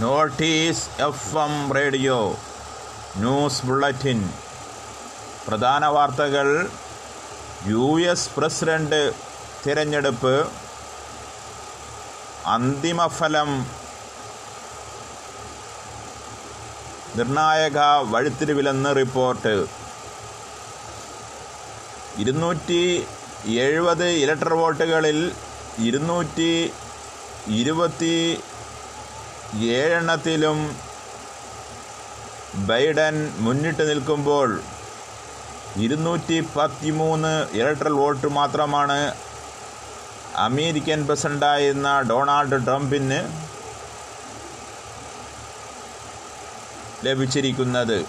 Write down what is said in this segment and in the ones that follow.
Notice F M radio news bulletin. പ്രധാന വാർത്തകൾ U S president തിരഞ്ഞെടുപ്പ് അന്തിമഫലം നിർണായക വഴിത്തിരിവിലെന്ന് റിപ്പോർട്ട്. ഇരുന്നൂറ്റി എഴുപത് ഇലക്ട്രൽ വോട്ടുകളിൽ ഇരുന്നൂറ്റി ഇരുപത്തി ഏഴെണ്ണത്തിലും ബൈഡൻ മുന്നിട്ട് നിൽക്കുമ്പോൾ ഇരുന്നൂറ്റി പത്തിമൂന്ന് ഇലക്ട്രൽ വോട്ട് മാത്രമാണ് അമേരിക്കൻ പ്രസിഡന്റായിരുന്ന ഡൊണാൾഡ് ട്രംപിന് ലഭിച്ചിരിക്കുന്നത്.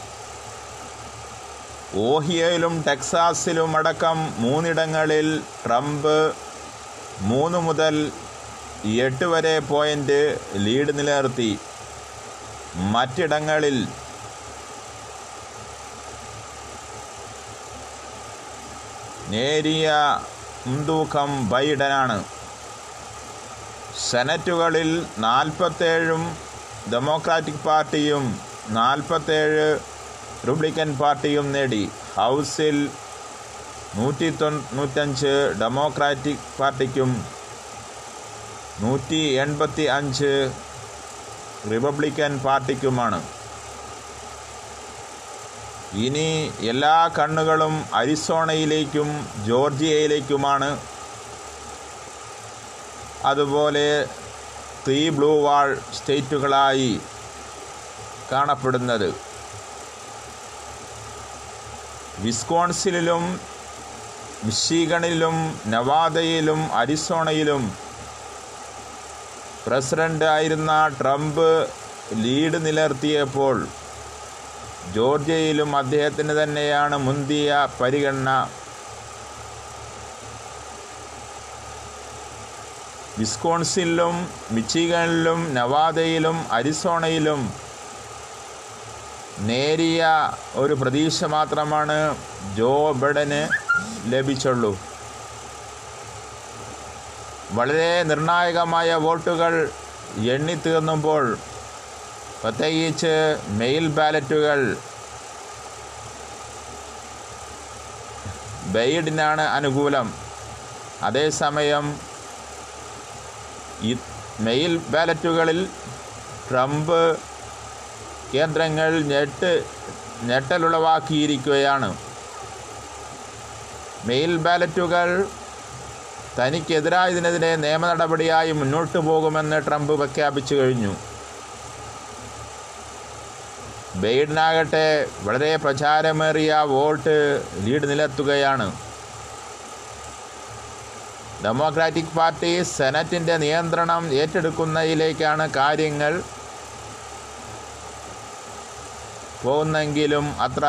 ഓഹിയയിലും ടെക്സാസിലും അടക്കം മൂന്നിടങ്ങളിൽ ട്രംപ് മൂന്ന് മുതൽ എട്ട് വരെ പോയിന്റ് ലീഡ് നിലനിർത്തി. മറ്റിടങ്ങളിൽ നേരിയ മുൻതൂക്കം ബൈഡനാണ്. സെനറ്റുകളിൽ നാൽപ്പത്തേഴും ഡെമോക്രാറ്റിക് പാർട്ടിയും നാൽപ്പത്തേഴ് റിപ്പബ്ലിക്കൻ പാർട്ടിയും നേടി. ഹൗസിൽ നൂറ്റി തൊണ്ണൂറ്റഞ്ച് ഡെമോക്രാറ്റിക് പാർട്ടിക്കും നൂറ്റി എൺപത്തി അഞ്ച് റിപ്പബ്ലിക്കൻ പാർട്ടിക്കുമാണ്. ഇനി എല്ലാ കണ്ണുകളും അരിസോണയിലേക്കും ജോർജിയയിലേക്കുമാണ്. അതുപോലെ ത്രീ ബ്ലൂ വാൾ സ്റ്റേറ്റുകളായി കാണപ്പെടുന്നത്. വിസ്കോൺസിലും മിഷീഗണിലും നവാദയിലും അരിസോണയിലും പ്രസിഡന്റ് ആയിരുന്ന ട്രംപ് ലീഡ് നിലർത്തിയപ്പോൾ ജോർജിയയിലും അദ്ദേഹത്തിന് തന്നെയാണ് മുന്തിയ പരിഗണന. വിസ്കോൺസിലും മിച്ചിഗണിലും നവാദയിലും അരിസോണയിലും നേരിയ ഒരു പ്രതീക്ഷ മാത്രമാണ് ജോ ബൈഡന് ലഭിച്ചുള്ളൂ. വളരെ നിർണായകമായ വോട്ടുകൾ എണ്ണിത്തീർന്നുമ്പോൾ പ്രത്യേകിച്ച് മെയിൽ ബാലറ്റുകൾ ബെയ്ഡിനാണ് അനുകൂലം. അതേസമയം മെയിൽ ബാലറ്റുകളിൽ ട്രംപ് കേന്ദ്രങ്ങൾ ഞെട്ട് ഞെട്ടലുളവാക്കിയിരിക്കുകയാണ്. മെയിൽ ബാലറ്റുകൾ തനിക്കെതിരായതിനെതിരെ നിയമ നടപടിയായി മുന്നോട്ടു പോകുമെന്ന് ട്രംപ് പ്രഖ്യാപിച്ചു കഴിഞ്ഞു. ബൈഡനാകട്ടെ വളരെ പ്രചാരമേറിയ വോട്ട് ലീഡ് നിലത്തുകയാണ്. ഡെമോക്രാറ്റിക് പാർട്ടി സെനറ്റിന്റെ നിയന്ത്രണം ഏറ്റെടുക്കുന്നതിലേക്കാണ് കാര്യങ്ങൾ പോകുന്നെങ്കിലും അത്ര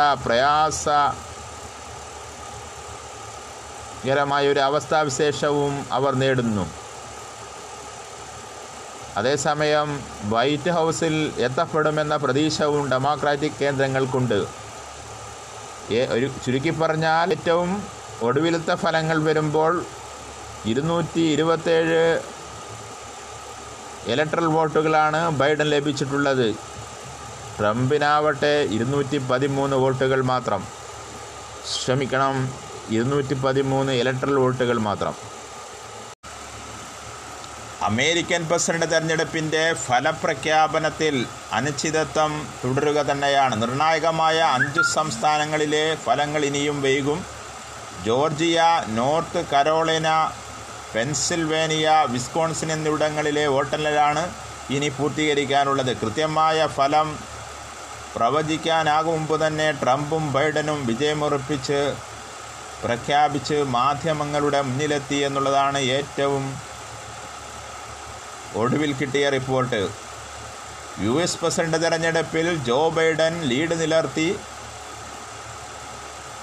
പ്രയാസകരമായ ഒരു അവസ്ഥാവിശേഷവും അവർ നേടുന്നു. അതേസമയം വൈറ്റ് ഹൗസിൽ എത്തപ്പെടുമെന്ന പ്രതീക്ഷവും ഡെമോക്രാറ്റിക് കേന്ദ്രങ്ങൾക്കുണ്ട്. ഒരു ചുരുക്കി പറഞ്ഞാൽ ഏറ്റവും ഒടുവിലത്തെ ഫലങ്ങൾ വരുമ്പോൾ ഇരുന്നൂറ്റി ഇരുപത്തേഴ് ഇലക്ട്രൽ വോട്ടുകളാണ് ബൈഡൻ ലഭിച്ചിട്ടുള്ളത്. ട്രംപിനാവട്ടെ ഇരുന്നൂറ്റി പതിമൂന്ന് വോട്ടുകൾ മാത്രം. ക്ഷമിക്കണം ഇരുന്നൂറ്റി പതിമൂന്ന് ഇലക്ട്രൽ വോട്ടുകൾ മാത്രം. അമേരിക്കൻ പ്രസിഡന്റ് തെരഞ്ഞെടുപ്പിന്റെ ഫലപ്രഖ്യാപനത്തിൽ അനിശ്ചിതത്വം തുടരുക തന്നെയാണ്. നിർണായകമായ അഞ്ച് സംസ്ഥാനങ്ങളിലെ ഫലങ്ങൾ ഇനിയും വൈകും. Georgia North Carolina Pennsylvania Wisconsin എന്നിവിടങ്ങളിലെ വോട്ടെണ്ണലാണ് ഇനി പൂർത്തീകരിക്കാനുള്ളത്. കൃത്യമായ ഫലം പ്രവചിക്കാനാകും മുമ്പ് തന്നെ ട്രംപും ബൈഡനും വിജയമുറപ്പിച്ച് പ്രഖ്യാപിച്ച് മാധ്യമങ്ങളുടെ മുന്നിലെത്തി എന്നുള്ളതാണ് ഏറ്റവും ഒടുവിൽ കിട്ടിയ റിപ്പോർട്ട്. യു എസ് പ്രസിഡന്റ് തെരഞ്ഞെടുപ്പിൽ ജോ ബൈഡൻ ലീഡ് നിലർത്തി.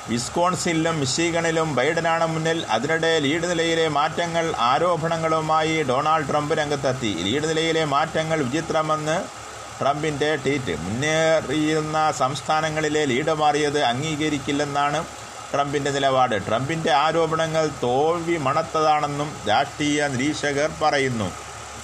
വിസ്കോൺസിലും മിഷീഗണിലും ബൈഡനാണ് മുന്നിൽ. അതിനിടെ ലീഡ് നിലയിലെ മാറ്റങ്ങൾ ആരോപണങ്ങളുമായി ഡൊണാൾഡ് ട്രംപ് രംഗത്തെത്തി. ലീഡ് നിലയിലെ മാറ്റങ്ങൾ വിചിത്രമെന്ന് ട്രംപിന്റെ ട്വീറ്റ്. മുന്നേറിയുന്ന സംസ്ഥാനങ്ങളിലെ ലീഡ് മാറിയത് അംഗീകരിക്കില്ലെന്നാണ് ട്രംപിന്റെ നിലപാട്. ട്രംപിന്റെ ആരോപണങ്ങൾ തോൽവി മണത്തതാണെന്നും രാഷ്ട്രീയ നിരീക്ഷകർ പറയുന്നു.